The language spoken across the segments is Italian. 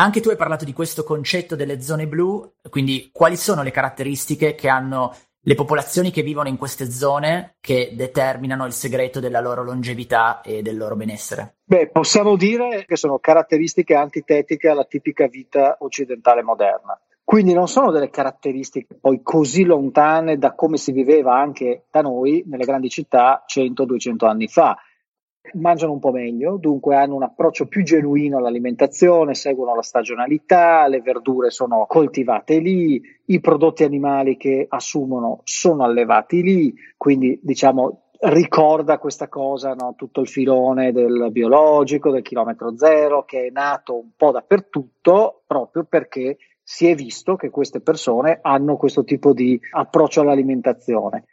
Anche tu hai parlato di questo concetto delle zone blu, quindi quali sono le caratteristiche che hanno le popolazioni che vivono in queste zone che determinano il segreto della loro longevità e del loro benessere? Beh, possiamo dire che sono caratteristiche antitetiche alla tipica vita occidentale moderna. Quindi non sono delle caratteristiche poi così lontane da come si viveva anche da noi nelle grandi città 100-200 anni fa mangiano un po' meglio, dunque hanno un approccio più genuino all'alimentazione, seguono la stagionalità, le verdure sono coltivate lì, i prodotti animali che assumono sono allevati lì, quindi diciamo ricorda questa cosa, no? tutto il filone del biologico, del chilometro zero, che è nato un po' dappertutto proprio perché si è visto che queste persone hanno questo tipo di approccio all'alimentazione.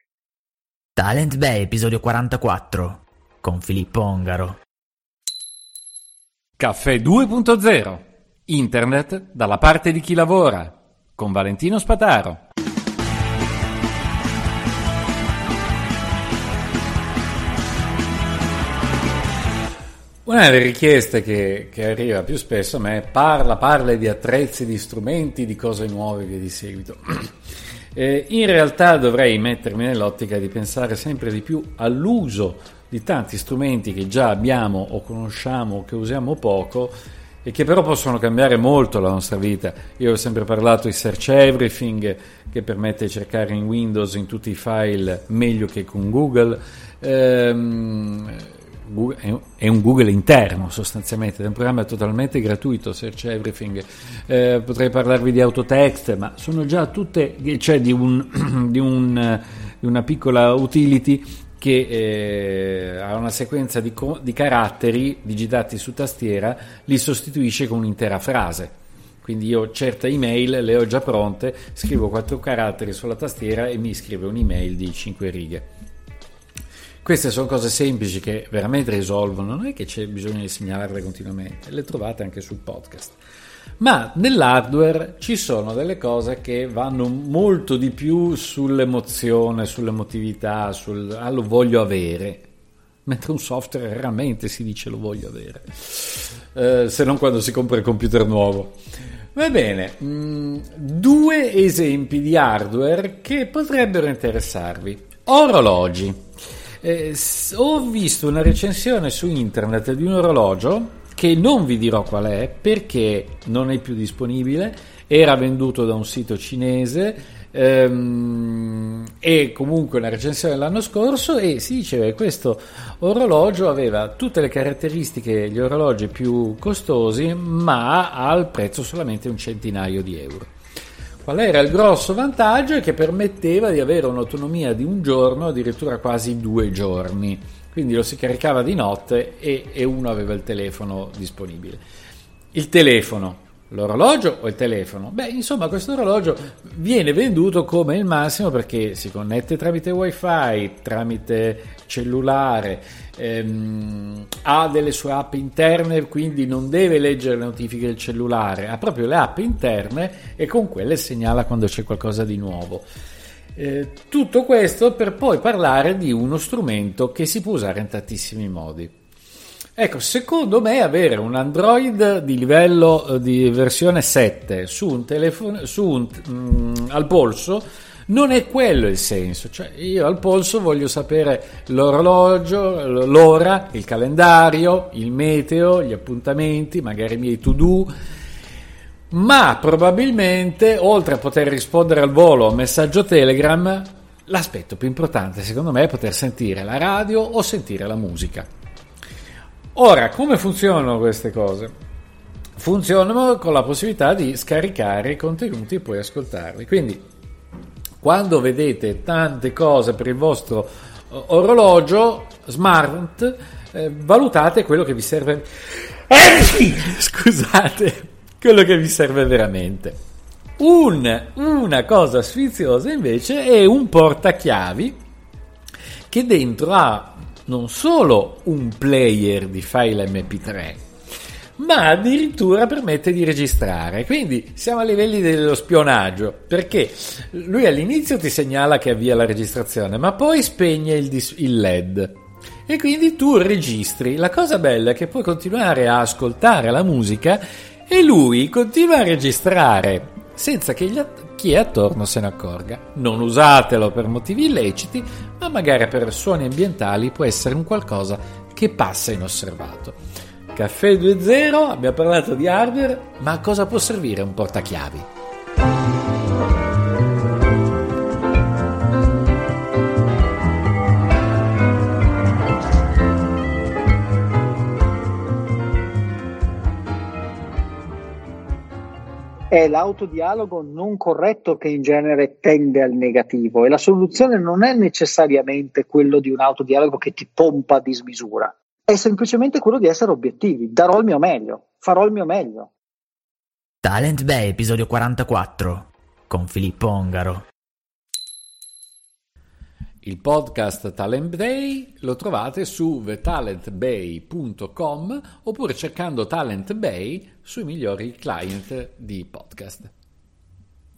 Talent Bay, episodio 44 con Filippo Ongaro. Caffè 2.0 Internet dalla parte di chi lavora con Valentino Spataro. Una delle richieste che, che, arriva più spesso a me è parla, parla di attrezzi, di strumenti, di cose nuove via di seguito. Eh, in realtà dovrei mettermi nell'ottica di pensare sempre di più all'uso di tanti strumenti che già abbiamo o conosciamo o che usiamo poco e che però possono cambiare molto la nostra vita. Io ho sempre parlato di Search Everything che permette di cercare in Windows in tutti i file meglio che con Google. Ehm, è un Google interno sostanzialmente, è un programma totalmente gratuito, Search Everything. Eh, potrei parlarvi di Autotext, ma sono già tutte, cioè di, un, di, un, di una piccola utility che eh, ha una sequenza di, co- di, caratteri digitati su tastiera, li sostituisce con un'intera frase. Quindi io certe email le ho già pronte, scrivo quattro caratteri sulla tastiera e mi scrive un'email di 5 righe. Queste sono cose semplici che veramente risolvono, non è che c'è bisogno di segnalarle continuamente, le trovate anche sul podcast. Ma nell'hardware ci sono delle cose che vanno molto di più sull'emozione, sull'emotività, sul ah, lo voglio avere. Mentre un software raramente si dice lo voglio avere, eh, se non quando si compra il computer nuovo. Va bene, mh, mm, due esempi di hardware che potrebbero interessarvi. Orologi. Eh, ho visto una recensione su internet di un orologio che non vi dirò qual è perché non è più disponibile, era venduto da un sito cinese ehm, e comunque una recensione l'anno scorso e si diceva che questo orologio aveva tutte le caratteristiche degli orologi più costosi ma al prezzo solamente un centinaio di euro. Qual era il grosso vantaggio? È che permetteva di avere un'autonomia di un giorno, addirittura quasi due giorni quindi lo si caricava di notte e, e uno aveva il telefono disponibile. Il telefono, l'orologio o il telefono? Beh, insomma, questo orologio viene venduto come il massimo perché si connette tramite wifi, tramite cellulare, ehm, ha delle sue app interne, quindi non deve leggere le notifiche del cellulare, ha proprio le app interne e con quelle segnala quando c'è qualcosa di nuovo. Eh, tutto questo per poi parlare di uno strumento che si può usare in tantissimi modi. Ecco, secondo me avere un Android di livello eh, di versione 7 su un telefono su un, mm, al polso non è quello il senso, cioè io al polso voglio sapere l'orologio, l'ora, il calendario, il meteo, gli appuntamenti, magari i miei to-do ma probabilmente oltre a poter rispondere al volo a un messaggio Telegram, l'aspetto più importante secondo me è poter sentire la radio o sentire la musica. Ora, come funzionano queste cose? Funzionano con la possibilità di scaricare i contenuti e poi ascoltarli. Quindi, quando vedete tante cose per il vostro eh, orologio smart, eh, valutate quello che vi serve. Scusate quello che vi serve veramente. Un, una cosa sfiziosa invece è un portachiavi che dentro ha non solo un player di file MP3, ma addirittura permette di registrare. Quindi siamo a livelli dello spionaggio, perché lui all'inizio ti segnala che avvia la registrazione, ma poi spegne il, dis- il LED. E quindi tu registri. La cosa bella è che puoi continuare a ascoltare la musica e lui continua a registrare senza che gli, chi è attorno se ne accorga. Non usatelo per motivi illeciti, ma magari per suoni ambientali può essere un qualcosa che passa inosservato. Caffè 2.0, abbiamo parlato di hardware, ma a cosa può servire un portachiavi? È l'autodialogo non corretto che in genere tende al negativo e la soluzione non è necessariamente quello di un autodialogo che ti pompa a dismisura, è semplicemente quello di essere obiettivi, darò il mio meglio, farò il mio meglio. Talent Bay, episodio 44, con Filippo Ongaro. Il podcast Talent Bay lo trovate su thetalentbay.com oppure cercando Talent Bay sui migliori client di podcast.